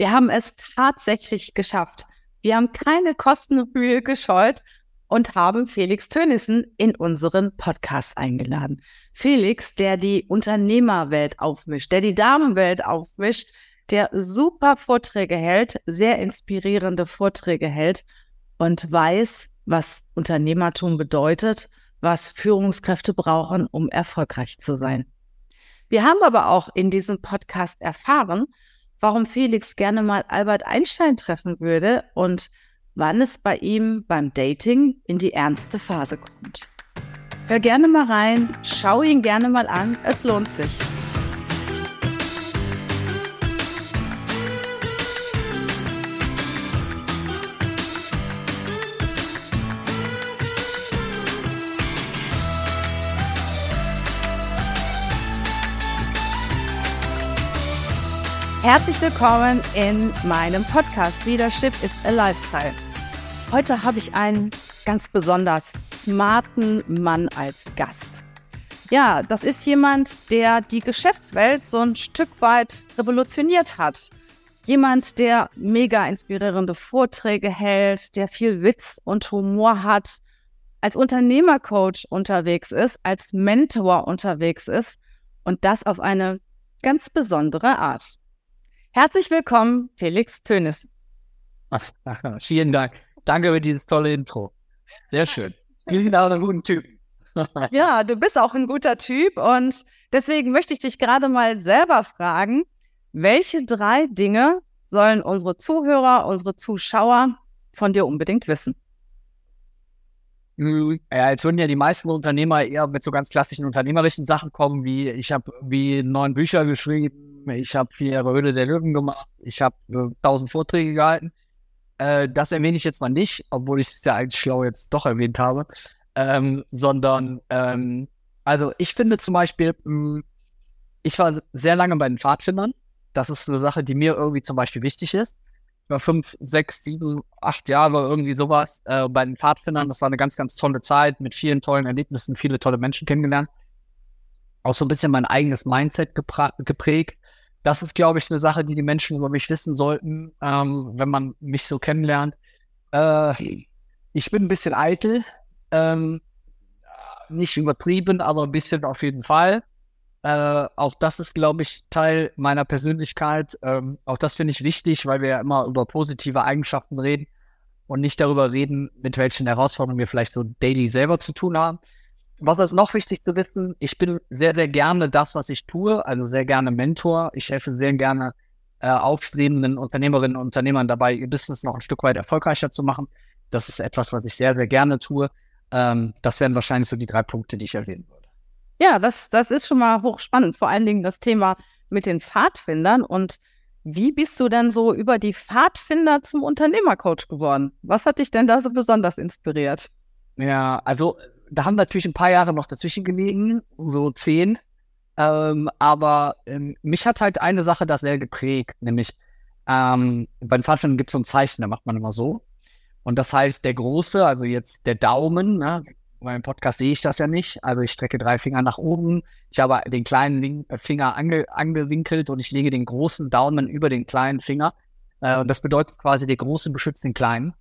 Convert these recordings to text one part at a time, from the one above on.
Wir haben es tatsächlich geschafft. Wir haben keine Kostenmühe gescheut und haben Felix Tönissen in unseren Podcast eingeladen. Felix, der die Unternehmerwelt aufmischt, der die Damenwelt aufmischt, der super Vorträge hält, sehr inspirierende Vorträge hält und weiß, was Unternehmertum bedeutet, was Führungskräfte brauchen, um erfolgreich zu sein. Wir haben aber auch in diesem Podcast erfahren, warum Felix gerne mal Albert Einstein treffen würde und wann es bei ihm beim Dating in die ernste Phase kommt. Hör gerne mal rein, schau ihn gerne mal an, es lohnt sich. Herzlich willkommen in meinem Podcast Leadership is a Lifestyle. Heute habe ich einen ganz besonders smarten Mann als Gast. Ja, das ist jemand, der die Geschäftswelt so ein Stück weit revolutioniert hat. Jemand, der mega inspirierende Vorträge hält, der viel Witz und Humor hat, als Unternehmercoach unterwegs ist, als Mentor unterwegs ist und das auf eine ganz besondere Art. Herzlich willkommen, Felix Tönis. Ach, ach, vielen Dank. Danke für dieses tolle Intro. Sehr schön. Vielen Dank, ein guter Typ. ja, du bist auch ein guter Typ und deswegen möchte ich dich gerade mal selber fragen, welche drei Dinge sollen unsere Zuhörer, unsere Zuschauer von dir unbedingt wissen? Ja, jetzt würden ja die meisten Unternehmer eher mit so ganz klassischen unternehmerischen Sachen kommen, wie ich habe wie neun Bücher geschrieben, ich habe vier Höhle der Löwen gemacht, ich habe äh, tausend Vorträge gehalten. Äh, das erwähne ich jetzt mal nicht, obwohl ich es ja eigentlich schlau jetzt doch erwähnt habe, ähm, sondern ähm, also ich finde zum Beispiel, mh, hm, ich war sehr lange bei den Pfadfindern. Das ist eine Sache, die mir irgendwie zum Beispiel wichtig ist. War fünf, sechs, sieben, acht Jahre irgendwie sowas äh, bei den Pfadfindern. Das war eine ganz, ganz tolle Zeit mit vielen tollen Erlebnissen, viele tolle Menschen kennengelernt. Auch so ein bisschen mein eigenes Mindset geprägt das ist, glaube ich, eine Sache, die die Menschen über mich wissen sollten, ähm, wenn man mich so kennenlernt. Äh, ich bin ein bisschen eitel, ähm, nicht übertrieben, aber ein bisschen auf jeden Fall. Äh, auch das ist, glaube ich, Teil meiner Persönlichkeit. Ähm, auch das finde ich wichtig, weil wir ja immer über positive Eigenschaften reden und nicht darüber reden, mit welchen Herausforderungen wir vielleicht so daily selber zu tun haben was ist noch wichtig zu wissen? Ich bin sehr, sehr gerne das, was ich tue, also sehr gerne Mentor. Ich helfe sehr gerne äh, aufstrebenden Unternehmerinnen und Unternehmern dabei, ihr Business noch ein Stück weit erfolgreicher zu machen. Das ist etwas, was ich sehr, sehr gerne tue. Ähm, das wären wahrscheinlich so die drei Punkte, die ich erwähnen würde. Ja, das, das ist schon mal hochspannend. Vor allen Dingen das Thema mit den Pfadfindern. Und wie bist du denn so über die Pfadfinder zum Unternehmercoach geworden? Was hat dich denn da so besonders inspiriert? Ja, also da haben natürlich ein paar Jahre noch dazwischen gelegen, so zehn. Ähm, aber ähm, mich hat halt eine Sache da sehr geprägt, nämlich ähm, bei den Pfadfindern gibt es so ein Zeichen, da macht man immer so. Und das heißt, der große, also jetzt der Daumen, ne, bei dem Podcast sehe ich das ja nicht. Also ich strecke drei Finger nach oben. Ich habe den kleinen äh, Finger ange angewinkelt und ich lege den großen Daumen über den kleinen Finger. Äh, und das bedeutet quasi, der Große beschützt den Kleinen.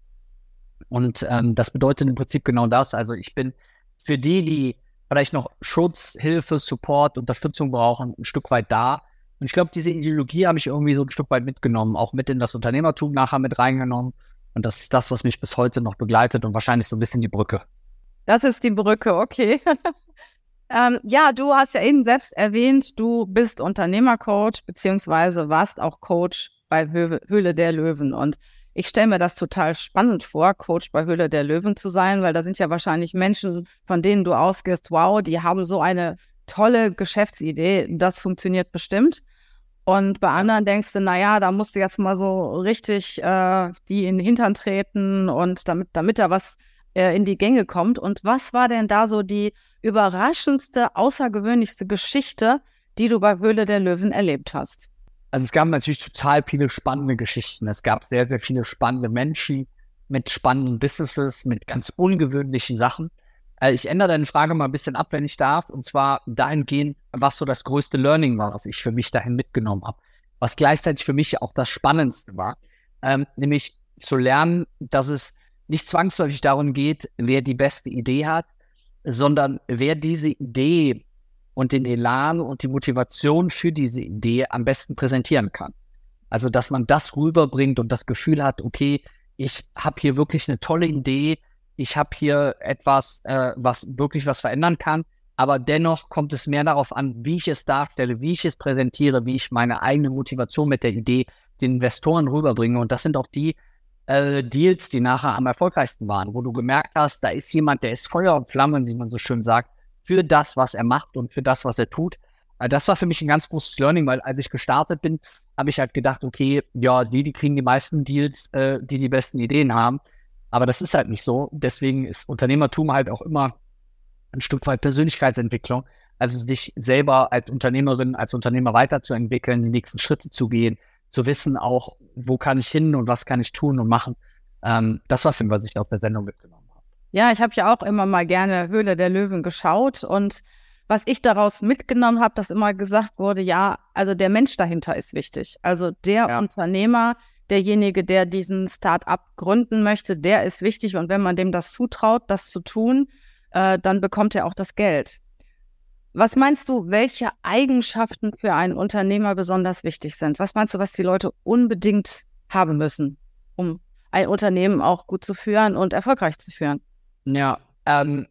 Und ähm, das bedeutet im Prinzip genau das. Also ich bin für die, die vielleicht noch Schutz, Hilfe, Support, Unterstützung brauchen, ein Stück weit da. Und ich glaube, diese Ideologie habe ich irgendwie so ein Stück weit mitgenommen, auch mit in das Unternehmertum nachher mit reingenommen. Und das ist das, was mich bis heute noch begleitet und wahrscheinlich so ein bisschen die Brücke. Das ist die Brücke, okay. ähm, ja, du hast ja eben selbst erwähnt, du bist Unternehmercoach, beziehungsweise warst auch Coach bei Höhle der Löwen. Und ich stelle mir das total spannend vor, Coach bei Höhle der Löwen zu sein, weil da sind ja wahrscheinlich Menschen, von denen du ausgehst, wow, die haben so eine tolle Geschäftsidee, das funktioniert bestimmt. Und bei anderen denkst du, naja, da musst du jetzt mal so richtig äh, die in den Hintern treten und damit, damit da was äh, in die Gänge kommt. Und was war denn da so die überraschendste, außergewöhnlichste Geschichte, die du bei Höhle der Löwen erlebt hast? Also es gab natürlich total viele spannende Geschichten. Es gab sehr, sehr viele spannende Menschen mit spannenden Businesses, mit ganz ungewöhnlichen Sachen. Also ich ändere deine Frage mal ein bisschen ab, wenn ich darf. Und zwar dahingehend, was so das größte Learning war, was ich für mich dahin mitgenommen habe. was gleichzeitig für mich auch das Spannendste war, ähm, nämlich zu lernen, dass es nicht zwangsläufig darum geht, wer die beste Idee hat, sondern wer diese Idee und den Elan und die Motivation für diese Idee am besten präsentieren kann. Also, dass man das rüberbringt und das Gefühl hat, okay, ich habe hier wirklich eine tolle Idee, ich habe hier etwas, äh, was wirklich was verändern kann, aber dennoch kommt es mehr darauf an, wie ich es darstelle, wie ich es präsentiere, wie ich meine eigene Motivation mit der Idee den Investoren rüberbringe. Und das sind auch die äh, Deals, die nachher am erfolgreichsten waren, wo du gemerkt hast, da ist jemand, der ist Feuer und Flamme, wie man so schön sagt, für das, was er macht und für das, was er tut. Also das war für mich ein ganz großes Learning, weil als ich gestartet bin, habe ich halt gedacht, okay, ja, die, die kriegen die meisten Deals, äh, die die besten Ideen haben. Aber das ist halt nicht so. Deswegen ist Unternehmertum halt auch immer ein Stück weit Persönlichkeitsentwicklung. Also sich selber als Unternehmerin, als Unternehmer weiterzuentwickeln, die nächsten Schritte zu gehen, zu wissen auch, wo kann ich hin und was kann ich tun und machen. Ähm, das war für mich, was ich aus der Sendung mitgenommen habe. Ja, ich habe ja auch immer mal gerne Höhle der Löwen geschaut und was ich daraus mitgenommen habe, dass immer gesagt wurde, ja, also der Mensch dahinter ist wichtig. Also der ja. Unternehmer, derjenige, der diesen Start-up gründen möchte, der ist wichtig und wenn man dem das zutraut, das zu tun, äh, dann bekommt er auch das Geld. Was meinst du, welche Eigenschaften für einen Unternehmer besonders wichtig sind? Was meinst du, was die Leute unbedingt haben müssen, um ein Unternehmen auch gut zu führen und erfolgreich zu führen? Ja, ähm,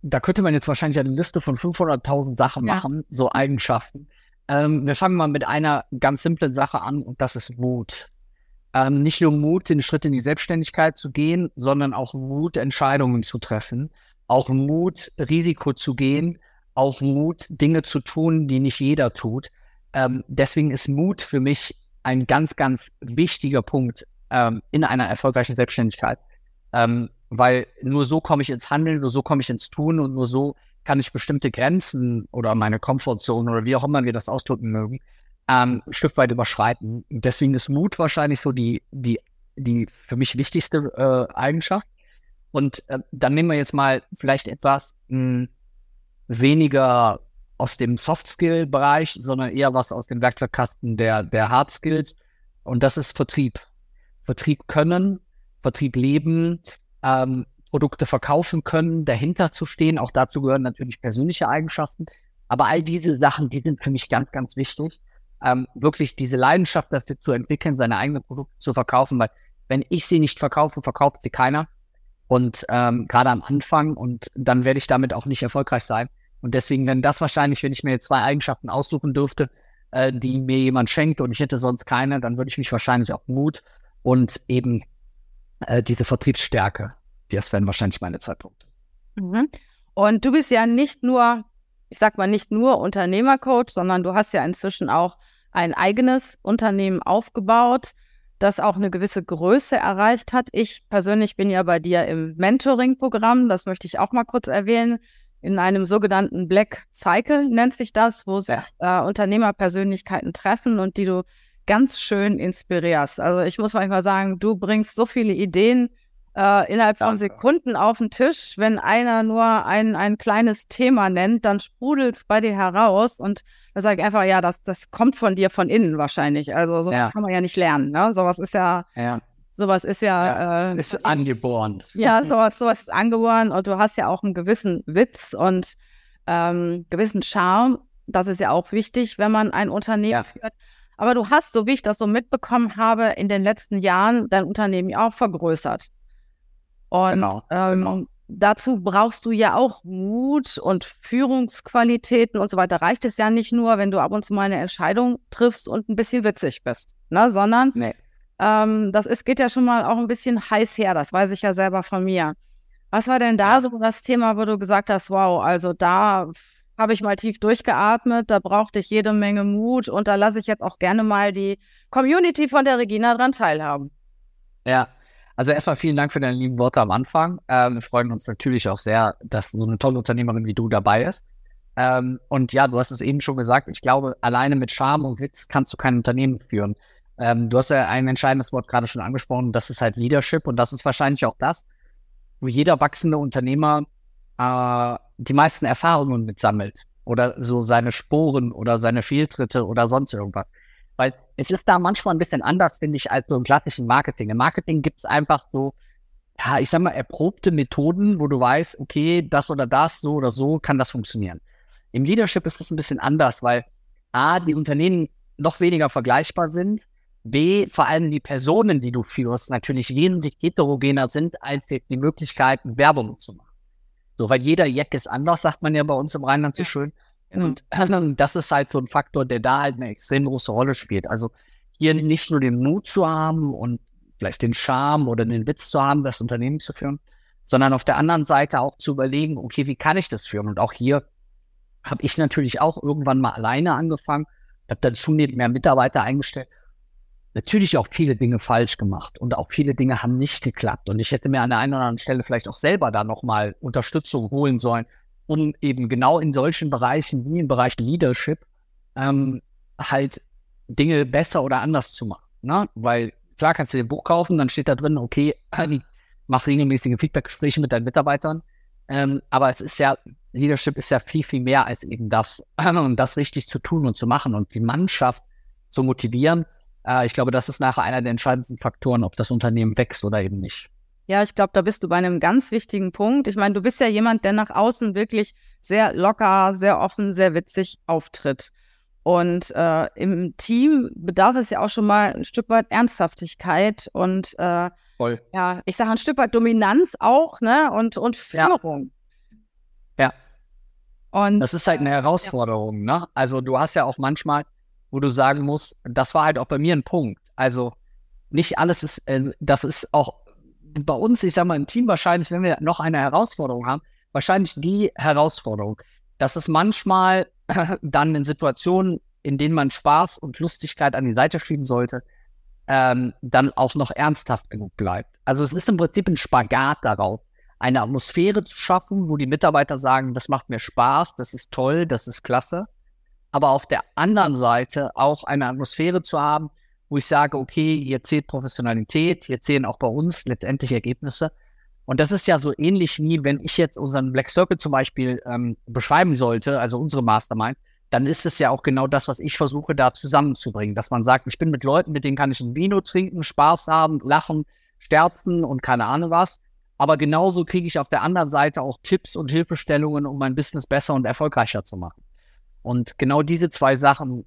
da könnte man jetzt wahrscheinlich eine Liste von 500.000 Sachen ja. machen, so Eigenschaften. Ähm, wir fangen mal mit einer ganz simplen Sache an und das ist Mut. Ähm, nicht nur Mut, den Schritt in die Selbstständigkeit zu gehen, sondern auch Mut, Entscheidungen zu treffen, auch Mut, Risiko zu gehen auch Mut, Dinge zu tun, die nicht jeder tut. Ähm, deswegen ist Mut für mich ein ganz, ganz wichtiger Punkt ähm, in einer erfolgreichen Selbstständigkeit. Ähm, weil nur so komme ich ins Handeln, nur so komme ich ins Tun und nur so kann ich bestimmte Grenzen oder meine Komfortzone oder wie auch immer wir das ausdrücken mögen, ähm, ein Stück weit überschreiten. Deswegen ist Mut wahrscheinlich so die, die, die für mich wichtigste äh, Eigenschaft. Und äh, dann nehmen wir jetzt mal vielleicht etwas, mh, hm, weniger aus dem Soft-Skill-Bereich, sondern eher was aus dem Werkzeugkasten der, der Hard-Skills. Und das ist Vertrieb. Vertrieb können, Vertrieb leben, ähm, Produkte verkaufen können, dahinter zu stehen. Auch dazu gehören natürlich persönliche Eigenschaften. Aber all diese Sachen, die sind für mich ganz, ganz wichtig. Ähm, wirklich diese Leidenschaft dafür zu entwickeln, seine eigenen Produkte zu verkaufen, weil wenn ich sie nicht verkaufe, verkauft sie keiner. Und ähm, gerade am Anfang und dann werde ich damit auch nicht erfolgreich sein. Und deswegen wenn das wahrscheinlich, wenn ich mir zwei Eigenschaften aussuchen dürfte, äh, die mir jemand schenkt und ich hätte sonst keine, dann würde ich mich wahrscheinlich auch Mut und eben äh, diese Vertriebsstärke, das wären wahrscheinlich meine zwei Punkte. Mhm. Und du bist ja nicht nur, ich sag mal nicht nur Unternehmercoach, sondern du hast ja inzwischen auch ein eigenes Unternehmen aufgebaut, das auch eine gewisse Größe erreicht hat. Ich persönlich bin ja bei dir im Mentoring-Programm, das möchte ich auch mal kurz erwähnen in einem sogenannten Black Cycle nennt sich das, wo sich äh, Unternehmerpersönlichkeiten treffen und die du ganz schön inspirierst. Also ich muss manchmal sagen, du bringst so viele Ideen äh, innerhalb von Sekunden auf den Tisch. Wenn einer nur ein, ein kleines Thema nennt, dann sprudelt es bei dir heraus und da sage ich einfach, ja, das, das kommt von dir von innen wahrscheinlich. Also sowas ja. kann man ja nicht lernen. Ne? Sowas ist ja, ja. Sowas ist ja. ja äh, ist angeboren. Ja, sowas, sowas ist angeboren und du hast ja auch einen gewissen Witz und ähm, gewissen Charme. Das ist ja auch wichtig, wenn man ein Unternehmen ja. führt. Aber du hast, so wie ich das so mitbekommen habe, in den letzten Jahren dein Unternehmen ja auch vergrößert. Und genau, ähm, genau. dazu brauchst du ja auch Mut und Führungsqualitäten und so weiter. Reicht es ja nicht nur, wenn du ab und zu mal eine Entscheidung triffst und ein bisschen witzig bist, ne? sondern nee. Ähm, das ist, geht ja schon mal auch ein bisschen heiß her, das weiß ich ja selber von mir. Was war denn da so das Thema, wo du gesagt hast, wow, also da habe ich mal tief durchgeatmet, da brauchte ich jede Menge Mut und da lasse ich jetzt auch gerne mal die Community von der Regina dran teilhaben. Ja, also erstmal vielen Dank für deine lieben Worte am Anfang. Ähm, wir freuen uns natürlich auch sehr, dass so eine tolle Unternehmerin wie du dabei ist. Ähm, und ja, du hast es eben schon gesagt, ich glaube, alleine mit Charme und Witz kannst du kein Unternehmen führen. Ähm, du hast ja ein entscheidendes Wort gerade schon angesprochen, das ist halt Leadership und das ist wahrscheinlich auch das, wo jeder wachsende Unternehmer äh, die meisten Erfahrungen mitsammelt oder so seine Sporen oder seine Fehltritte oder sonst irgendwas. Weil es ist da manchmal ein bisschen anders, finde ich, als so im klassischen Marketing. Im Marketing gibt es einfach so, ja, ich sag mal, erprobte Methoden, wo du weißt, okay, das oder das, so oder so kann das funktionieren. Im Leadership ist es ein bisschen anders, weil A, die Unternehmen noch weniger vergleichbar sind, B, vor allem die Personen, die du führst, natürlich wesentlich heterogener sind, als die Möglichkeiten, Werbung zu machen. So, weil jeder Jack ist anders, sagt man ja bei uns im Rheinland so schön. Und das ist halt so ein Faktor, der da halt eine extrem große Rolle spielt. Also hier nicht nur den Mut zu haben und vielleicht den Charme oder den Witz zu haben, das Unternehmen zu führen, sondern auf der anderen Seite auch zu überlegen, okay, wie kann ich das führen? Und auch hier habe ich natürlich auch irgendwann mal alleine angefangen, habe dann zunehmend mehr Mitarbeiter eingestellt. Natürlich auch viele Dinge falsch gemacht und auch viele Dinge haben nicht geklappt. Und ich hätte mir an der einen oder anderen Stelle vielleicht auch selber da nochmal Unterstützung holen sollen, um eben genau in solchen Bereichen wie im Bereich Leadership ähm, halt Dinge besser oder anders zu machen. Ne? Weil klar kannst du dir ein Buch kaufen, dann steht da drin, okay, mach regelmäßige Feedbackgespräche mit deinen Mitarbeitern. Ähm, aber es ist ja, Leadership ist ja viel, viel mehr als eben das, und das richtig zu tun und zu machen und die Mannschaft zu motivieren. Äh, ich glaube, das ist nachher einer der entscheidendsten Faktoren, ob das Unternehmen wächst oder eben nicht. Ja, ich glaube, da bist du bei einem ganz wichtigen Punkt. Ich meine, du bist ja jemand, der nach außen wirklich sehr locker, sehr offen, sehr witzig auftritt. Und äh, im Team bedarf es ja auch schon mal ein Stück weit Ernsthaftigkeit und äh, Voll. ja, ich sage ein Stück weit Dominanz auch, ne? Und, und Führung. Ja. ja. Und das ist halt eine Herausforderung, ja. ne? Also du hast ja auch manchmal, wo du sagen musst, das war halt auch bei mir ein Punkt. Also nicht alles ist, äh, das ist auch bei uns, ich sag mal, im Team wahrscheinlich, wenn wir noch eine Herausforderung haben, wahrscheinlich die Herausforderung, dass es manchmal dann in Situationen, in denen man Spaß und Lustigkeit an die Seite schieben sollte, ähm, dann auch noch ernsthaft genug bleibt. Also es ist im Prinzip ein Spagat darauf, eine Atmosphäre zu schaffen, wo die Mitarbeiter sagen, das macht mir Spaß, das ist toll, das ist klasse. Aber auf der anderen Seite auch eine Atmosphäre zu haben, wo ich sage, okay, hier zählt Professionalität, hier zählen auch bei uns letztendlich Ergebnisse. Und das ist ja so ähnlich wie, wenn ich jetzt unseren Black Circle zum Beispiel ähm, beschreiben sollte, also unsere Mastermind, dann ist es ja auch genau das, was ich versuche da zusammenzubringen, dass man sagt, ich bin mit Leuten, mit denen kann ich ein Vino trinken, Spaß haben, lachen, sterzen und keine Ahnung was. Aber genauso kriege ich auf der anderen Seite auch Tipps und Hilfestellungen, um mein Business besser und erfolgreicher zu machen. Und genau diese zwei Sachen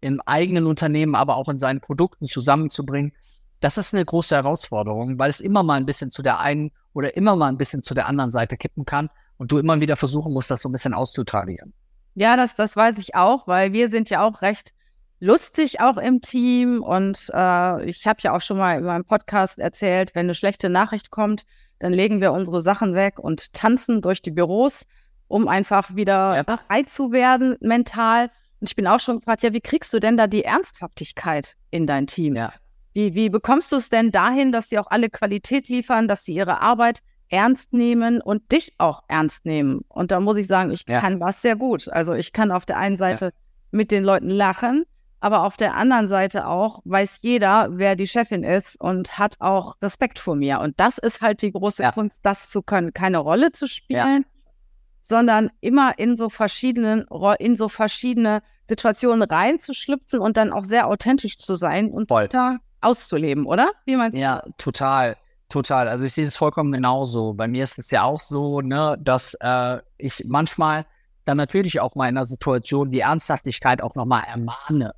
im eigenen Unternehmen, aber auch in seinen Produkten zusammenzubringen, das ist eine große Herausforderung, weil es immer mal ein bisschen zu der einen oder immer mal ein bisschen zu der anderen Seite kippen kann und du immer wieder versuchen musst, das so ein bisschen auszutarieren. Ja, das, das weiß ich auch, weil wir sind ja auch recht lustig auch im Team und äh, ich habe ja auch schon mal in meinem Podcast erzählt, wenn eine schlechte Nachricht kommt, dann legen wir unsere Sachen weg und tanzen durch die Büros, um einfach wieder ja. frei zu werden mental und ich bin auch schon gefragt, ja, wie kriegst du denn da die Ernsthaftigkeit in dein Team? Ja. Wie, wie bekommst du es denn dahin, dass sie auch alle Qualität liefern, dass sie ihre Arbeit ernst nehmen und dich auch ernst nehmen? Und da muss ich sagen, ich ja. kann was sehr gut. Also ich kann auf der einen Seite ja. mit den Leuten lachen, aber auf der anderen Seite auch weiß jeder, wer die Chefin ist und hat auch Respekt vor mir. Und das ist halt die große. Kunst, das zu können, keine Rolle zu spielen, sondern immer in so verschiedenen, in so verschiedene Situationen reinzuschlüpfen und dann auch sehr authentisch zu sein und Voll. da auszuleben, oder? Wie meinst du? Ja, total. Total. Also ich sehe das vollkommen genauso. Bei mir ist es ja auch so, ne, dass äh, ich manchmal dann natürlich auch mal in einer Situation die Ernsthaftigkeit auch nochmal ermahne.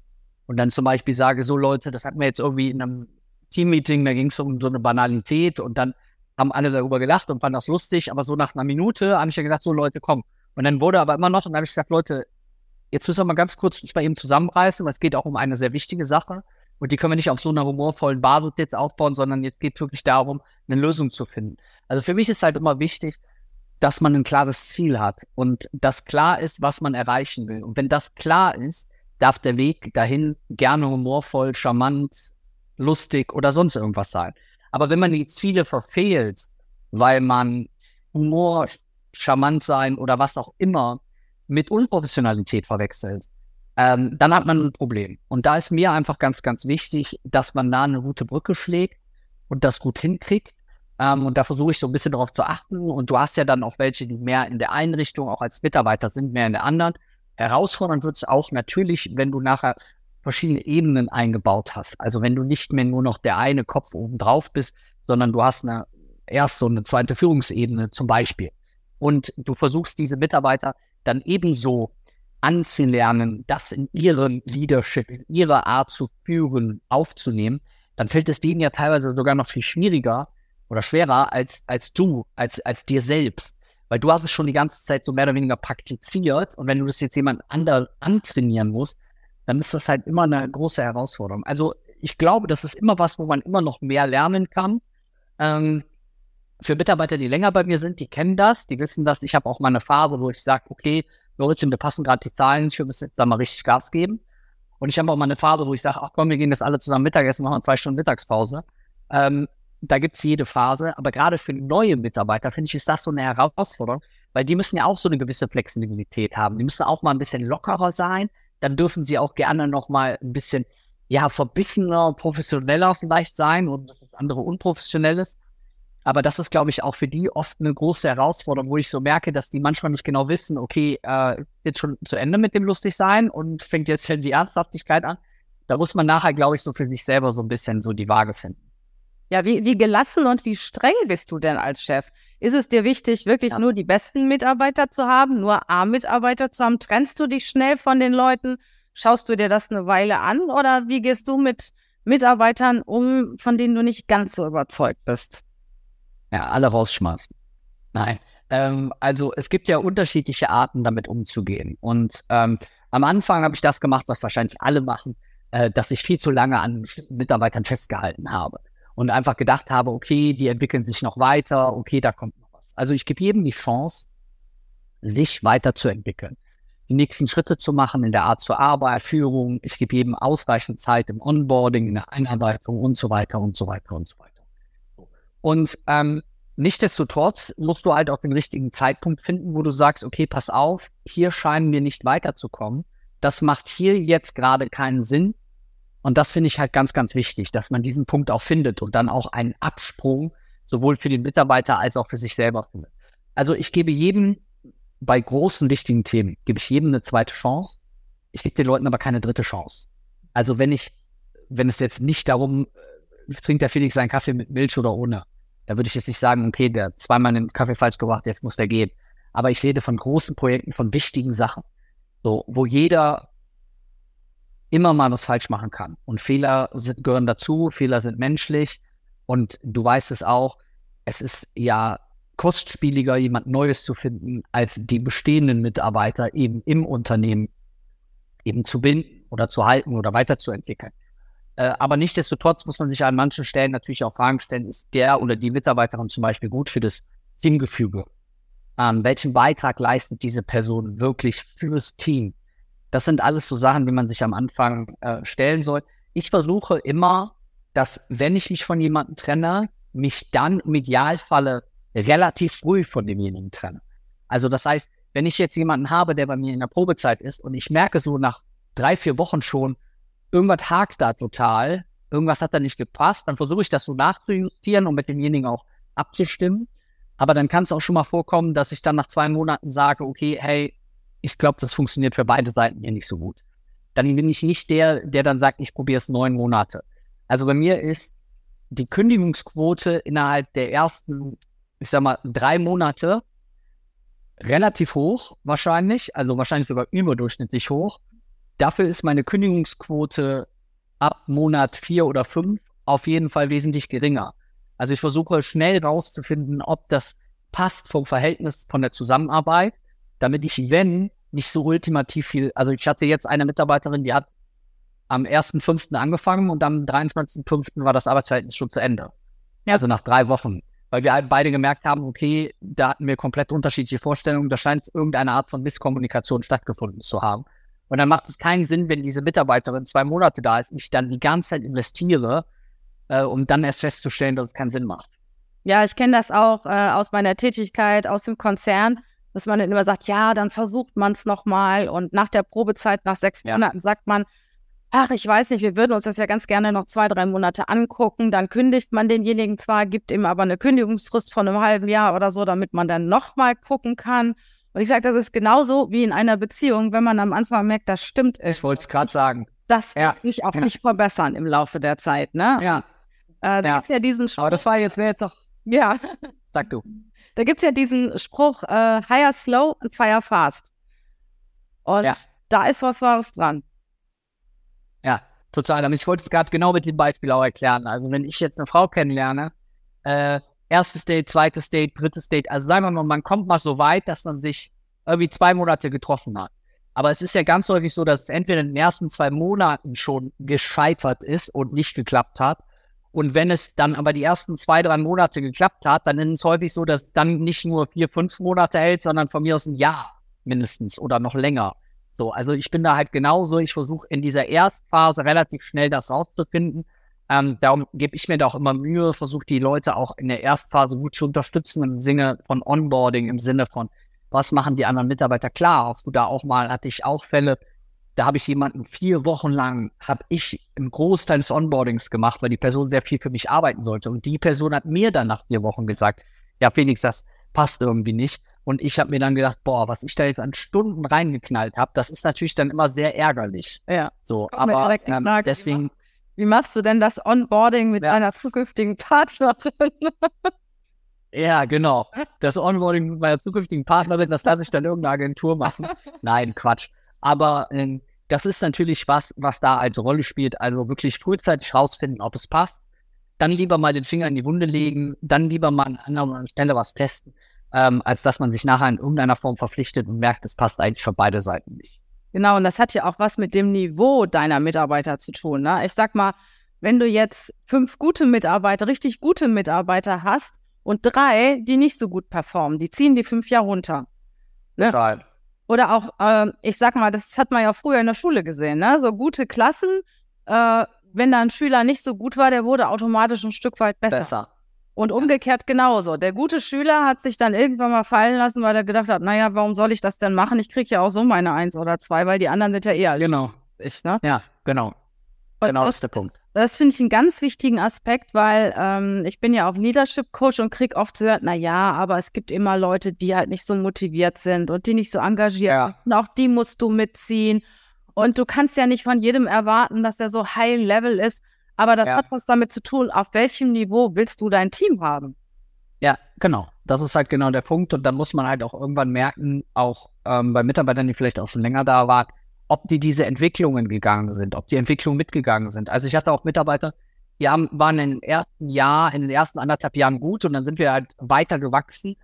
Und dann zum Beispiel sage, so Leute, das hatten wir jetzt irgendwie in einem Teammeeting, da ging es um so eine Banalität und dann haben alle darüber gelacht und fanden das lustig, aber so nach einer Minute habe ich ja gesagt, so Leute, komm. Und dann wurde aber immer noch, und dann habe ich gesagt, Leute, jetzt müssen wir mal ganz kurz uns bei ihm zusammenreißen, weil es geht auch um eine sehr wichtige Sache. Und die können wir nicht auf so einer humorvollen Basis jetzt aufbauen, sondern jetzt geht es wirklich darum, eine Lösung zu finden. Also für mich ist halt immer wichtig, dass man ein klares Ziel hat und dass klar ist, was man erreichen will. Und wenn das klar ist, darf der Weg dahin gerne humorvoll, charmant, lustig oder sonst irgendwas sein. Aber wenn man die Ziele verfehlt, weil man Humor, charmant sein oder was auch immer mit Unprofessionalität verwechselt, ähm, dann hat man ein Problem. Und da ist mir einfach ganz, ganz wichtig, dass man da eine gute Brücke schlägt und das gut hinkriegt. Ähm, und da versuche ich so ein bisschen darauf zu achten. Und du hast ja dann auch welche, die mehr in der einen Richtung auch als Mitarbeiter sind, mehr in der anderen. Herausfordernd wird es auch natürlich, wenn du nachher verschiedene Ebenen eingebaut hast. Also wenn du nicht mehr nur noch der eine Kopf oben drauf bist, sondern du hast eine erste und eine zweite Führungsebene zum Beispiel. Und du versuchst diese Mitarbeiter dann ebenso anzulernen, das in ihrem Leadership, in ihrer Art zu führen, aufzunehmen, dann fällt es denen ja teilweise sogar noch viel schwieriger oder schwerer als, als du, als, als dir selbst. Weil du hast es schon die ganze Zeit so mehr oder weniger praktiziert und wenn du das jetzt jemand anderes antrainieren musst, dann ist das halt immer eine große Herausforderung. Also ich glaube, das ist immer was, wo man immer noch mehr lernen kann. Ähm, für Mitarbeiter, die länger bei mir sind, die kennen das, die wissen das. Ich habe auch mal eine Phase, wo ich sage, okay, Leute, wir passen gerade die Zahlen, ich müssen jetzt da mal richtig Gas geben. Und ich habe auch mal eine Phase, wo ich sage, ach komm, wir gehen jetzt alle zusammen Mittagessen, machen zwei Stunden Mittagspause. Ähm, da gibt's jede Phase, aber gerade für neue Mitarbeiter finde ich, ist das so eine Herausforderung, weil die müssen ja auch so eine gewisse Flexibilität haben. Die müssen auch mal ein bisschen lockerer sein. Dann dürfen sie auch gerne noch mal ein bisschen ja verbissener, professioneller vielleicht sein und das ist andere unprofessionelles. Aber das ist, glaube ich, auch für die oft eine große Herausforderung, wo ich so merke, dass die manchmal nicht genau wissen, okay, äh, ist jetzt schon zu Ende mit dem Lustigsein und fängt jetzt schon die Ernsthaftigkeit an. Da muss man nachher, glaube ich, so für sich selber so ein bisschen so die Waage finden. Ja, wie, wie gelassen und wie streng bist du denn als Chef? Ist es dir wichtig, wirklich ja. nur die besten Mitarbeiter zu haben, nur A-Mitarbeiter zu haben? Trennst du dich schnell von den Leuten? Schaust du dir das eine Weile an? Oder wie gehst du mit Mitarbeitern um, von denen du nicht ganz so überzeugt bist? Ja, alle rausschmeißen. Nein. Ähm, also es gibt ja unterschiedliche Arten, damit umzugehen. Und ähm, am Anfang habe ich das gemacht, was wahrscheinlich alle machen, äh, dass ich viel zu lange an Mitarbeitern festgehalten habe und einfach gedacht habe, okay, die entwickeln sich noch weiter, okay, da kommt noch was. Also ich gebe jedem die Chance, sich weiterzuentwickeln, die nächsten Schritte zu machen in der Art zur Arbeit, Führung. Ich gebe jedem ausreichend Zeit im Onboarding, in der Einarbeitung und so weiter und so weiter und so weiter. Und ähm, Nichtsdestotrotz musst du halt auch den richtigen Zeitpunkt finden, wo du sagst, okay, pass auf, hier scheinen wir nicht weiterzukommen. Das macht hier jetzt gerade keinen Sinn. Und das finde ich halt ganz, ganz wichtig, dass man diesen Punkt auch findet und dann auch einen Absprung sowohl für den Mitarbeiter als auch für sich selber findet. Also ich gebe jedem bei großen, wichtigen Themen, gebe ich jedem eine zweite Chance. Ich gebe den Leuten aber keine dritte Chance. Also wenn ich, wenn es jetzt nicht darum, äh, trinkt der Felix seinen Kaffee mit Milch oder ohne, da würde ich jetzt nicht sagen, okay, der zweimal den Kaffee falsch gebracht, jetzt muss der gehen. Aber ich rede von großen Projekten, von wichtigen Sachen, so, wo jeder immer mal was falsch machen kann. Und Fehler sind, gehören dazu, Fehler sind menschlich. Und du weißt es auch, es ist ja kostspieliger, jemand Neues zu finden, als die bestehenden Mitarbeiter eben im Unternehmen eben zu binden oder zu halten oder weiterzuentwickeln. Äh, aber nichtsdestotrotz muss man sich an manchen Stellen natürlich auch Fragen stellen, ist der oder die Mitarbeiterin zum Beispiel gut für das Teamgefüge? Ähm, welchen Beitrag leistet diese Person wirklich fürs Team? Das sind alles so Sachen, die man sich am Anfang äh, stellen soll. Ich versuche immer, dass wenn ich mich von jemandem trenne, mich dann im Idealfalle relativ früh von demjenigen trenne. Also das heißt, wenn ich jetzt jemanden habe, der bei mir in der Probezeit ist und ich merke so nach drei, vier Wochen schon, irgendwas hakt da total, irgendwas hat da nicht gepasst, dann versuche ich das so nachzujustieren und mit demjenigen auch abzustimmen. Aber dann kann es auch schon mal vorkommen, dass ich dann nach zwei Monaten sage, okay, hey, ich glaube, das funktioniert für beide Seiten hier nicht so gut. Dann bin ich nicht der, der dann sagt, ich probiere es neun Monate. Also bei mir ist die Kündigungsquote innerhalb der ersten, ich sag mal, drei Monate relativ hoch, wahrscheinlich, also wahrscheinlich sogar überdurchschnittlich hoch. Dafür ist meine Kündigungsquote ab Monat vier oder fünf auf jeden Fall wesentlich geringer. Also ich versuche schnell rauszufinden, ob das passt vom Verhältnis von der Zusammenarbeit, damit ich, wenn, nicht so ultimativ viel, also ich hatte jetzt eine Mitarbeiterin, die hat am 1.5. angefangen und am 23.5. war das Arbeitsverhältnis schon zu Ende. Ja. Also nach drei Wochen. Weil wir halt beide gemerkt haben, okay, da hatten wir komplett unterschiedliche Vorstellungen, da scheint irgendeine Art von Misskommunikation stattgefunden zu haben. Und dann macht es keinen Sinn, wenn diese Mitarbeiterin zwei Monate da ist, ich dann die ganze Zeit investiere, äh, um dann erst festzustellen, dass es keinen Sinn macht. Ja, ich kenne das auch äh, aus meiner Tätigkeit, aus dem Konzern, dass man dann immer sagt, ja, dann versucht man es nochmal und nach der Probezeit, nach sechs ja. Monaten sagt man, ach, ich weiß nicht, wir würden uns das ja ganz gerne noch zwei, drei Monate angucken. Dann kündigt man denjenigen zwar, gibt ihm aber eine Kündigungsfrist von einem halben Jahr oder so, damit man dann nochmal gucken kann. Und ich sage, das ist genauso wie in einer Beziehung, wenn man am Anfang merkt, das stimmt. Ich wollte es gerade sagen. das Ja. wird sich auch Ja. nicht verbessern im Laufe der Zeit, ne? Ja, Äh, da Ja. gibt's ja diesen Spruch, aber das war jetzt, wäre jetzt noch, ja, sag du. Da gibt's ja diesen Spruch, äh, hire slow and fire fast. Und Ja. da ist was Wahres dran. Ja, total. Aber ich wollte es gerade genau mit dem Beispiel auch erklären. Also wenn ich jetzt eine Frau kennenlerne, äh, erstes Date, zweites Date, drittes Date, also sagen wir mal, man kommt mal so weit, dass man sich irgendwie zwei Monate getroffen hat. Aber es ist ja ganz häufig so, dass es entweder in den ersten zwei Monaten schon gescheitert ist und nicht geklappt hat. Und wenn es dann aber die ersten zwei, drei Monate geklappt hat, dann ist es häufig so, dass es dann nicht nur vier, fünf Monate hält, sondern von mir aus ein Jahr mindestens oder noch länger. So, also ich bin da halt genauso. Ich versuche in dieser Erstphase relativ schnell das rauszufinden. Ähm, darum gebe ich mir da auch immer Mühe, versuche die Leute auch in der Erstphase gut zu unterstützen im Sinne von Onboarding, im Sinne von, was machen die anderen Mitarbeiter? Klar, hast du da auch mal, hatte ich auch Fälle, da habe ich jemanden vier Wochen lang, habe ich einen Großteil des Onboardings gemacht, weil die Person sehr viel für mich arbeiten sollte. Und die Person hat mir dann nach vier Wochen gesagt, ja, Felix, das passt irgendwie nicht. Und ich habe mir dann gedacht, boah, was ich da jetzt an Stunden reingeknallt habe, das ist natürlich dann immer sehr ärgerlich. Ja. So, Kommt mir aber ähm, Frage, wie deswegen, Wie machst du denn das Onboarding mit Ja. einer zukünftigen Partnerin? ja, genau. Das Onboarding mit meiner zukünftigen Partnerin, das lasse ich dann irgendeine Agentur machen. Nein, Quatsch. Aber ähm, das ist natürlich was, was da als Rolle spielt. Also wirklich frühzeitig rausfinden, ob es passt. Dann lieber mal den Finger in die Wunde legen, dann lieber mal an anderer Stelle was testen, ähm, als dass man sich nachher in irgendeiner Form verpflichtet und merkt, es passt eigentlich für beide Seiten nicht. Genau, und das hat ja auch was mit dem Niveau deiner Mitarbeiter zu tun. Ne? Ich sag mal, wenn du jetzt fünf gute Mitarbeiter, richtig gute Mitarbeiter hast und drei, die nicht so gut performen, die ziehen die fünf Jahre runter. Ja. Total. Oder auch, ähm, ich sag mal, das hat man ja früher in der Schule gesehen, ne? So gute Klassen, äh, wenn da ein Schüler nicht so gut war, der wurde automatisch ein Stück weit besser. Besser. Und umgekehrt genauso. Der gute Schüler hat sich dann irgendwann mal fallen lassen, weil er gedacht hat, naja, warum soll ich das denn machen? Ich kriege ja auch so meine Eins oder zwei, weil die anderen sind ja eher Genau. ich, ne? Ja, genau. Und Genau, das, ist der Punkt. das finde ich einen ganz wichtigen Aspekt, weil ähm, ich bin ja auch Leadership Coach und krieg oft zu hören, na ja, aber es gibt immer Leute, die halt nicht so motiviert sind und die nicht so engagiert Ja. sind. Und auch die musst du mitziehen. Und du kannst ja nicht von jedem erwarten, dass er so high level ist. Aber das Ja. hat was damit zu tun, auf welchem Niveau willst du dein Team haben? Ja, genau. Das ist halt genau der Punkt. Und dann muss man halt auch irgendwann merken, auch ähm, bei Mitarbeitern, die vielleicht auch schon länger da waren, ob die diese Entwicklungen gegangen sind, ob die Entwicklungen mitgegangen sind. Also ich hatte auch Mitarbeiter, die haben, waren im ersten Jahr, in den ersten anderthalb Jahren gut und dann sind wir halt weiter gewachsen.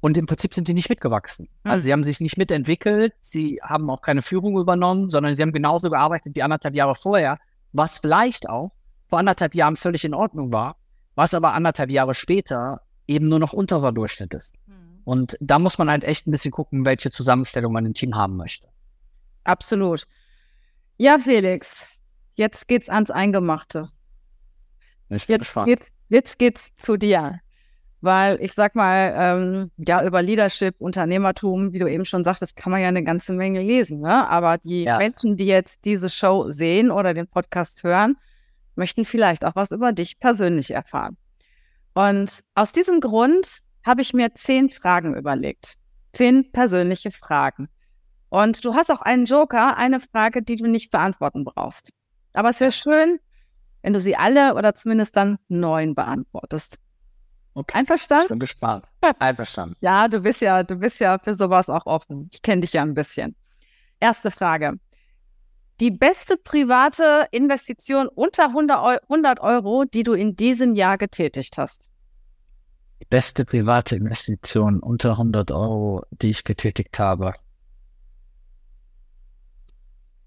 Und im Prinzip sind sie nicht mitgewachsen. Hm. Also sie haben sich nicht mitentwickelt, sie haben auch keine Führung übernommen, sondern sie haben genauso gearbeitet wie anderthalb Jahre vorher, was vielleicht auch vor anderthalb Jahren völlig in Ordnung war, was aber anderthalb Jahre später eben nur noch unterer Durchschnitt ist. Und da muss man halt echt ein bisschen gucken, welche Zusammenstellung man im Team haben möchte. Absolut. Ja, Felix, jetzt geht's ans Eingemachte. Ich bin Jetzt gespannt. geht's, jetzt geht's zu dir. Weil ich sag mal, ähm, ja, über Leadership, Unternehmertum, wie du eben schon sagtest, kann man ja eine ganze Menge lesen. Ne? Aber die Ja. Menschen, die jetzt diese Show sehen oder den Podcast hören, möchten vielleicht auch was über dich persönlich erfahren. Und aus diesem Grund habe ich mir zehn Fragen überlegt. Zehn persönliche Fragen. Und du hast auch einen Joker, eine Frage, die du nicht beantworten brauchst. Aber es wäre schön, wenn du sie alle oder zumindest dann neun beantwortest. Okay. Ich Einverstanden? bin gespannt. Einverstanden. Ja, du bist ja, du bist ja für sowas auch offen. Ich kenne dich ja ein bisschen. Erste Frage. Die beste private Investition unter 100 Eu- 100 Euro, die du in diesem Jahr getätigt hast. Die beste private Investition unter 100 Euro, die ich getätigt habe.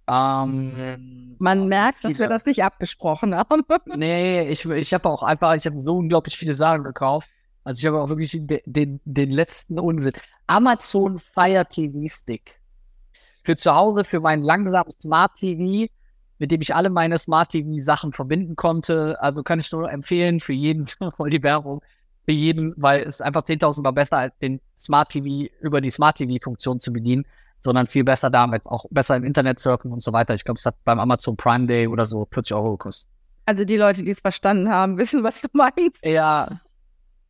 Ähm, Man merkt, dass wir das nicht abgesprochen haben. Nee, ich, ich habe auch einfach, ich habe so unglaublich viele Sachen gekauft. Also ich habe auch wirklich den, den, den letzten Unsinn. Amazon Fire TV Stick. Für zu Hause, für meinen langsamen Smart TV, mit dem ich alle meine Smart TV Sachen verbinden konnte. Also kann ich nur empfehlen für jeden, voll die Werbung, für jeden, weil es einfach 10.000 Mal besser als den Smart TV über die Smart TV Funktion zu bedienen, sondern viel besser damit, auch besser im Internet surfen und so weiter. Ich glaube, es hat beim Amazon Prime Day oder so 40 Euro gekostet. Also die Leute, die es verstanden haben, wissen, was du meinst. Ja.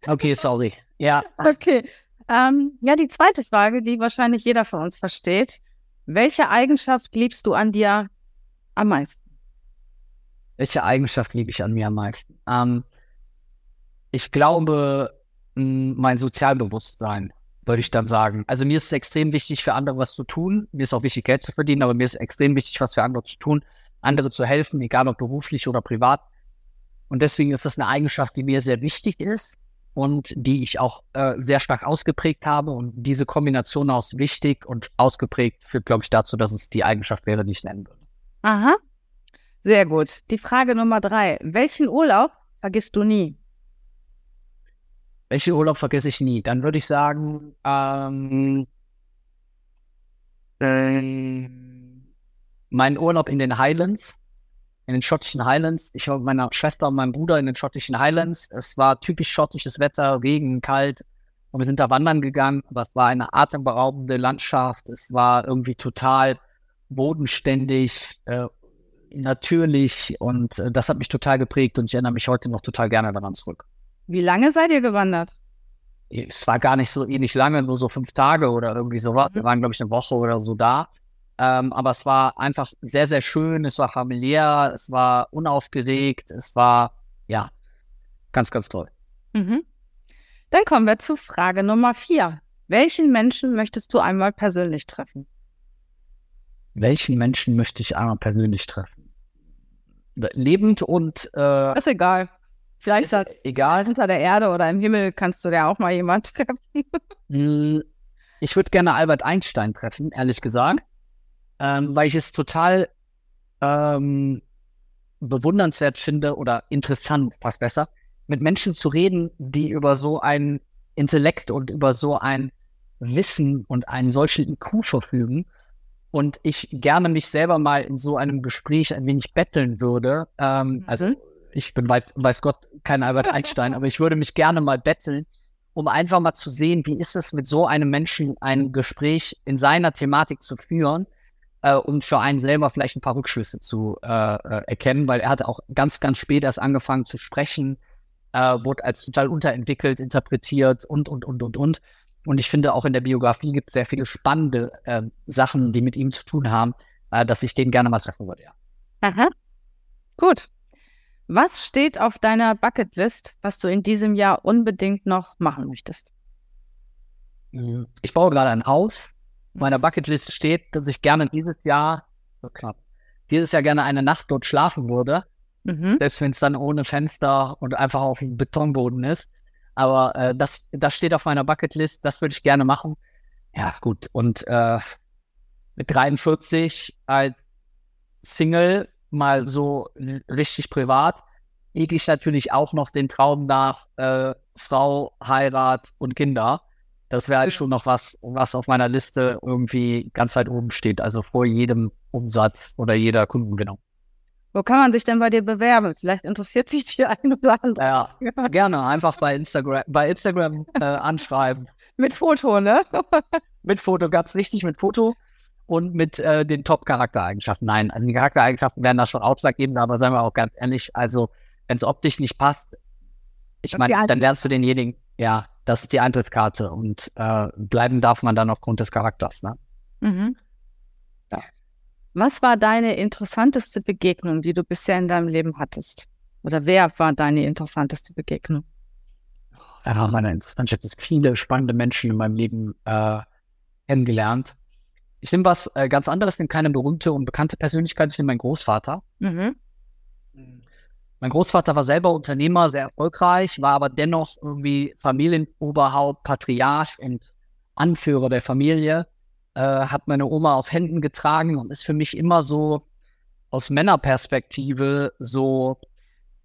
Okay, sorry. Ja. Okay. Ähm, ja, die zweite Frage, die wahrscheinlich jeder von uns versteht. Welche Eigenschaft liebst du an dir am meisten? Welche Eigenschaft liebe ich an mir am meisten? Ähm, ich glaube, mein Sozialbewusstsein, würde ich dann sagen. Also mir ist es extrem wichtig, für andere was zu tun. Mir ist auch wichtig, Geld zu verdienen, aber mir ist extrem wichtig, was für andere zu tun, andere zu helfen, egal ob beruflich oder privat. Und deswegen ist das eine Eigenschaft, die mir sehr wichtig ist und die ich auch äh, sehr stark ausgeprägt habe. Und diese Kombination aus wichtig und ausgeprägt führt, glaube ich, dazu, dass es die Eigenschaft wäre, die ich nennen würde. Aha. Sehr gut. Die Frage Nummer drei. Welchen Urlaub vergisst du nie? Welchen Urlaub vergesse ich nie? Dann würde ich sagen, ähm, äh, mein Urlaub in den Highlands in den schottischen Highlands. Ich war mit meiner Schwester und meinem Bruder in den schottischen Highlands. Es war typisch schottisches Wetter, Regen, kalt. Und wir sind da wandern gegangen. Aber es war eine atemberaubende Landschaft. Es war irgendwie total bodenständig, äh, natürlich. Und äh, das hat mich total geprägt. Und ich erinnere mich heute noch total gerne daran zurück. Wie lange seid ihr gewandert? Es war gar nicht so ähnlich lange, nur so fünf Tage oder irgendwie sowas. Mhm. Wir waren, glaube ich, eine Woche oder so da. Ähm, aber es war einfach sehr, sehr schön. Es war familiär, es war unaufgeregt, es war, ja, ganz, ganz toll. Mhm. Dann kommen wir zu Frage Nummer vier. Welchen Menschen möchtest du einmal persönlich treffen? Welchen Menschen möchte ich einmal persönlich treffen? Lebend und. Äh, ist egal. Vielleicht ist egal. Unter der Erde oder im Himmel kannst du ja auch mal jemand treffen. Hm, ich würde gerne Albert Einstein treffen, ehrlich gesagt ähm, weil ich es total ähm, bewundernswert finde oder interessant, passt besser, mit Menschen zu reden, die über so ein Intellekt und über so ein Wissen und einen solchen IQ verfügen und ich gerne mich selber mal in so einem Gespräch ein wenig betteln würde. Ähm, mhm. Also ich bin weit, weiß Gott kein Albert Einstein, aber ich würde mich gerne mal betteln, um einfach mal zu sehen, wie ist es mit so einem Menschen ein Gespräch in seiner Thematik zu führen äh, um für einen selber vielleicht ein paar Rückschlüsse zu äh, äh, erkennen, weil er hatte auch ganz, ganz spät erst angefangen zu sprechen, äh, wurde als total unterentwickelt interpretiert und, und, und, und, und. Und ich finde, auch in der Biografie gibt es sehr viele spannende äh, Sachen, die mit ihm zu tun haben, äh, dass ich den gerne mal treffen würde, ja. Aha. Gut. Was steht auf deiner Bucketlist, was du in diesem Jahr unbedingt noch machen möchtest? Ich baue gerade ein Haus meiner Bucketlist steht, dass ich gerne dieses Jahr, so knapp, dieses Jahr gerne eine Nacht dort schlafen würde. Mhm. Selbst wenn es dann ohne Fenster und einfach auf dem Betonboden ist. Aber äh, das, das steht auf meiner Bucketlist, das würde ich gerne machen. Ja, gut. Und äh, mit 43 als Single mal so richtig privat, hege ich natürlich auch noch den Traum nach äh, Frau, Heirat und Kinder. Das wäre halt schon noch was, was auf meiner Liste irgendwie ganz weit oben steht, also vor jedem Umsatz oder jeder Kundengewinnung. Wo kann man sich denn bei dir bewerben? Vielleicht interessiert sich die ein oder andere. Ja, gerne. Einfach bei Instagram, bei Instagram äh, anschreiben. mit Foto, ne? mit Foto, ganz wichtig, mit Foto und mit äh, den Top-Charaktereigenschaften. Nein, also die Charaktereigenschaften werden da schon ausschlaggebend, aber seien wir auch ganz ehrlich, also wenn es optisch nicht passt, ich meine, dann lernst du denjenigen, ja, das ist die Eintrittskarte und äh, bleiben darf man dann aufgrund des Charakters. Ne? Mhm. Ja. Was war deine interessanteste Begegnung, die du bisher in deinem Leben hattest? Oder wer war deine interessanteste Begegnung? Ja, meine interessant. Ich habe viele spannende Menschen in meinem Leben äh, kennengelernt. Ich nehme was äh, ganz anderes, nehme keine berühmte und bekannte Persönlichkeit, ich nehme meinen Großvater. Mhm. Mein Großvater war selber Unternehmer, sehr erfolgreich, war aber dennoch irgendwie Familienoberhaupt, Patriarch und Anführer der Familie, äh, hat meine Oma aus Händen getragen und ist für mich immer so aus Männerperspektive so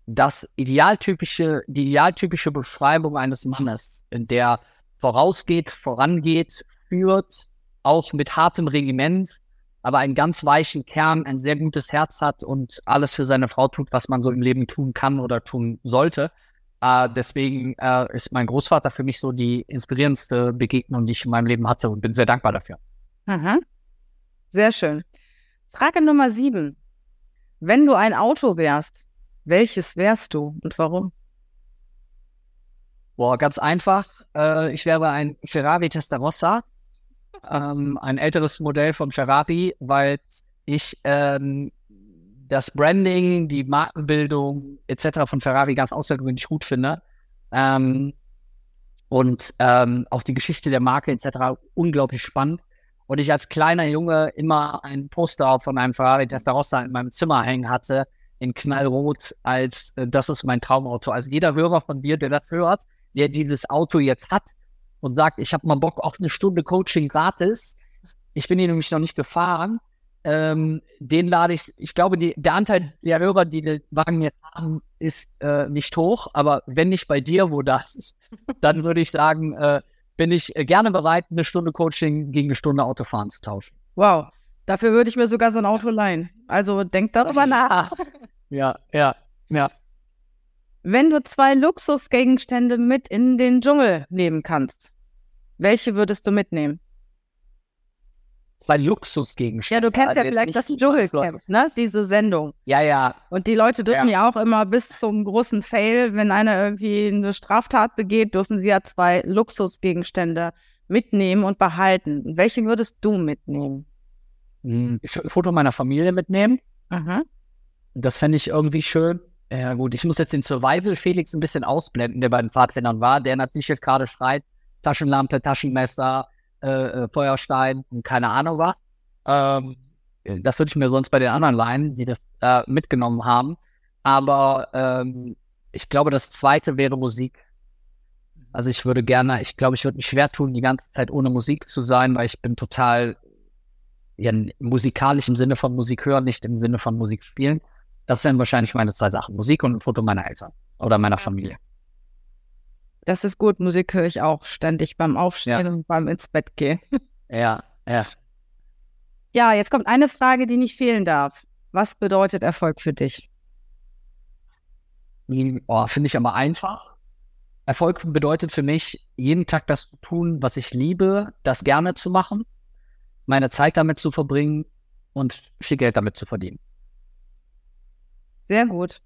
das idealtypische, die idealtypische Beschreibung eines Mannes, in der vorausgeht, vorangeht, führt, auch mit hartem Regiment, aber einen ganz weichen Kern, ein sehr gutes Herz hat und alles für seine Frau tut, was man so im Leben tun kann oder tun sollte. Äh, deswegen äh, ist mein Großvater für mich so die inspirierendste Begegnung, die ich in meinem Leben hatte und bin sehr dankbar dafür. Aha. Sehr schön. Frage Nummer sieben. Wenn du ein Auto wärst, welches wärst du und warum? Boah, ganz einfach. Äh, ich wäre ein Ferrari Testarossa ähm, ein älteres Modell von Ferrari, weil ich ähm, das Branding, die Markenbildung etc. von Ferrari ganz außergewöhnlich gut finde. Ähm, und ähm, auch die Geschichte der Marke etc. unglaublich spannend. Und ich als kleiner Junge immer ein Poster von einem Ferrari Testarossa in meinem Zimmer hängen hatte, in knallrot, als äh, das ist mein Traumauto. Also jeder Hörer von dir, der das hört, der dieses Auto jetzt hat und sagt, ich habe mal Bock auf eine Stunde Coaching gratis. Ich bin hier nämlich noch nicht gefahren ähm, den lade ich, ich glaube, die, der Anteil der Hörer, die den Wagen jetzt haben, ist äh, nicht hoch, aber wenn nicht bei dir, wo das ist, dann würde ich sagen, äh, bin ich gerne bereit, eine Stunde Coaching gegen eine Stunde Autofahren zu tauschen. Wow, dafür würde ich mir sogar so ein Auto leihen. Also denk darüber nach. Ja, ja, ja. Wenn du zwei Luxusgegenstände mit in den Dschungel nehmen kannst, welche würdest du mitnehmen? zwei Luxusgegenstände. Ja, du kennst also ja vielleicht das Dschungelcamp, ne? Diese Sendung. Ja, ja. Und die Leute dürfen ja. ja. auch immer bis zum großen Fail, wenn einer irgendwie eine Straftat begeht, dürfen sie ja zwei Luxusgegenstände mitnehmen und behalten. Welche würdest du mitnehmen? Hm, ich würde ein Foto meiner Familie mitnehmen. Aha. Das fände ich irgendwie schön. Ja, gut, ich muss jetzt den Survival Felix ein bisschen ausblenden, der bei den Pfadfindern war, der natürlich jetzt gerade schreit: Taschenlampe, Taschenmesser, äh, äh, Feuerstein und keine Ahnung was. Ähm, das würde ich mir sonst bei den anderen leihen, die das äh, mitgenommen haben. Aber ähm, ich glaube, das zweite wäre Musik. Also ich würde gerne, ich glaube, ich würde mich schwer tun, die ganze Zeit ohne Musik zu sein, weil ich bin total ja, musikalisch im Sinne von Musik hören, nicht im Sinne von Musik spielen. Das wären wahrscheinlich meine zwei Sachen. Musik und ein Foto meiner Eltern oder meiner Familie. Das ist gut. Musik höre ich auch ständig beim Aufstehen ja. und beim ins Bett gehen. Ja, ja. Ja, jetzt kommt eine Frage, die nicht fehlen darf. Was bedeutet Erfolg für dich? Oh, Finde ich aber einfach. Erfolg bedeutet für mich, jeden Tag das zu tun, was ich liebe, das gerne zu machen, meine Zeit damit zu verbringen und viel Geld damit zu verdienen. Sehr gut.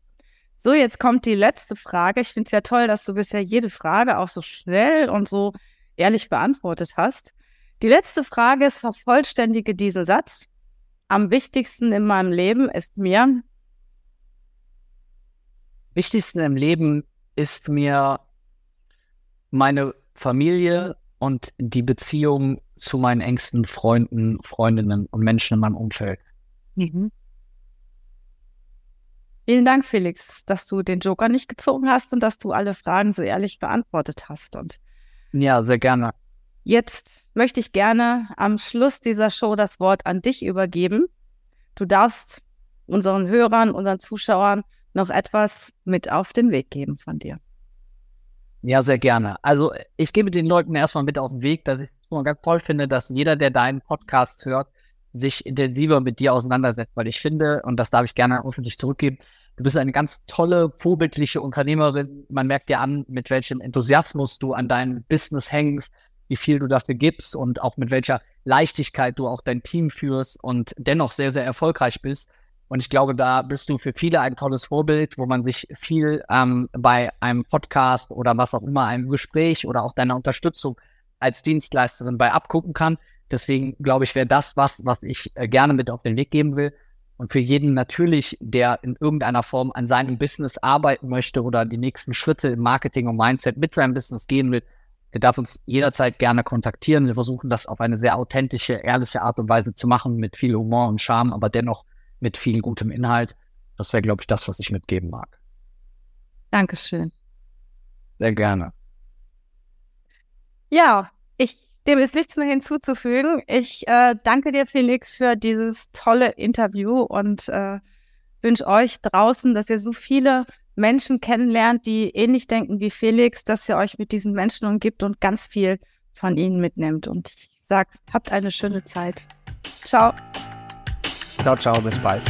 So, jetzt kommt die letzte Frage. Ich finde es ja toll, dass du bisher jede Frage auch so schnell und so ehrlich beantwortet hast. Die letzte Frage ist, vervollständige diesen Satz. Am wichtigsten in meinem Leben ist mir. Wichtigsten im Leben ist mir meine Familie und die Beziehung zu meinen engsten Freunden, Freundinnen und Menschen in meinem Umfeld. Mhm. Vielen Dank, Felix, dass du den Joker nicht gezogen hast und dass du alle Fragen so ehrlich beantwortet hast. Und ja, sehr gerne. Jetzt möchte ich gerne am Schluss dieser Show das Wort an dich übergeben. Du darfst unseren Hörern, unseren Zuschauern noch etwas mit auf den Weg geben von dir. Ja, sehr gerne. Also ich gebe den Leuten erstmal mit auf den Weg, dass ich es ganz toll finde, dass jeder, der deinen Podcast hört, sich intensiver mit dir auseinandersetzt, weil ich finde, und das darf ich gerne öffentlich zurückgeben, du bist eine ganz tolle, vorbildliche Unternehmerin. Man merkt dir an, mit welchem Enthusiasmus du an deinem Business hängst, wie viel du dafür gibst und auch mit welcher Leichtigkeit du auch dein Team führst und dennoch sehr, sehr erfolgreich bist. Und ich glaube, da bist du für viele ein tolles Vorbild, wo man sich viel ähm, bei einem Podcast oder was auch immer, einem Gespräch oder auch deiner Unterstützung als Dienstleisterin bei abgucken kann. Deswegen glaube ich, wäre das was, was ich äh, gerne mit auf den Weg geben will. Und für jeden natürlich, der in irgendeiner Form an seinem Business arbeiten möchte oder die nächsten Schritte im Marketing und Mindset mit seinem Business gehen will, der darf uns jederzeit gerne kontaktieren. Wir versuchen das auf eine sehr authentische, ehrliche Art und Weise zu machen, mit viel Humor und Charme, aber dennoch mit viel gutem Inhalt. Das wäre, glaube ich, das, was ich mitgeben mag. Dankeschön. Sehr gerne. Ja, ich dem ist nichts mehr hinzuzufügen. Ich äh, danke dir, Felix, für dieses tolle Interview und äh, wünsche euch draußen, dass ihr so viele Menschen kennenlernt, die ähnlich denken wie Felix, dass ihr euch mit diesen Menschen umgibt und ganz viel von ihnen mitnimmt. Und ich sage, habt eine schöne Zeit. Ciao. Ciao, ciao, bis bald.